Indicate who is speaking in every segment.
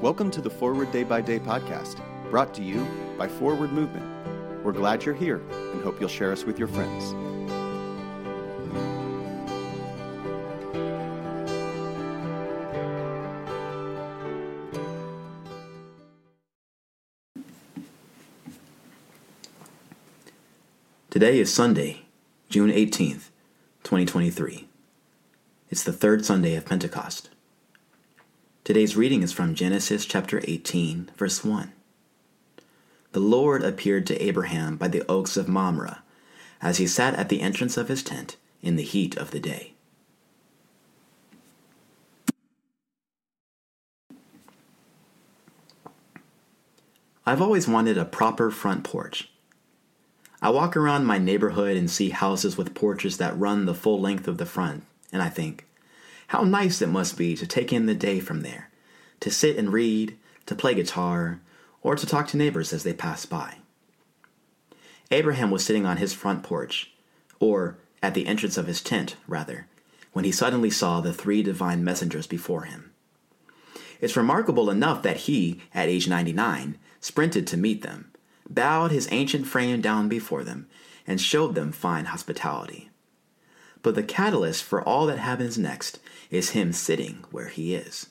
Speaker 1: Welcome to the Forward Day by Day podcast, brought to you by Forward Movement. We're glad you're here and hope you'll share us with your friends.
Speaker 2: Today is Sunday, June 18th, 2023. It's the third Sunday of Pentecost. Today's reading is from Genesis chapter 18, verse 1. The Lord appeared to Abraham by the oaks of Mamre, as he sat at the entrance of his tent in the heat of the day. I've always wanted a proper front porch I walk around my neighborhood and see houses with porches that run the full length of the front, and I think, how nice it must be to take in the day from there, to sit and read, to play guitar, or to talk to neighbors as they pass by. Abraham was sitting on his front porch, or at the entrance of his tent, rather, when he suddenly saw the three divine messengers before him. It's remarkable enough that he, at age 99, sprinted to meet them bowed his ancient frame down before them, and showed them fine hospitality. But the catalyst for all that happens next is him sitting where he is.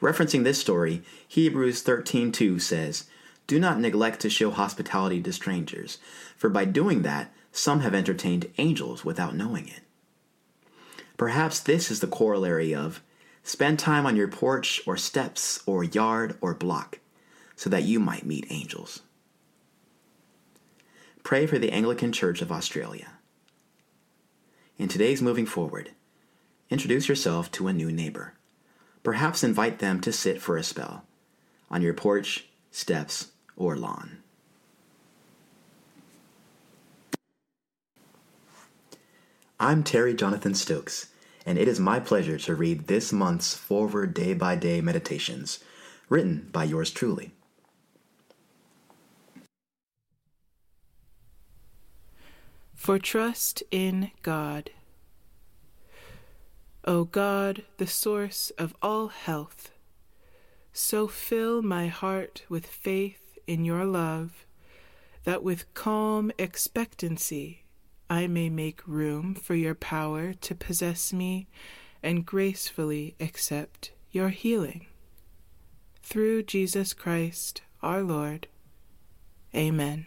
Speaker 2: Referencing this story, Hebrews 13:2 says, "Do not neglect to show hospitality to strangers, for by doing that some have entertained angels without knowing it." Perhaps this is the corollary of spend time on your porch or steps or yard or block so that you might meet angels. Pray for the Anglican Church of Australia. In today's Moving Forward, introduce yourself to a new neighbor. Perhaps invite them to sit for a spell on your porch, steps, or lawn. I'm Terry Jonathan Stokes, and it is my pleasure to read this month's Forward Day by Day Meditations, written by yours truly.
Speaker 3: For trust in God. O God, the source of all health, so fill my heart with faith in your love that with calm expectancy I may make room for your power to possess me and gracefully accept your healing. Through Jesus Christ our Lord. Amen.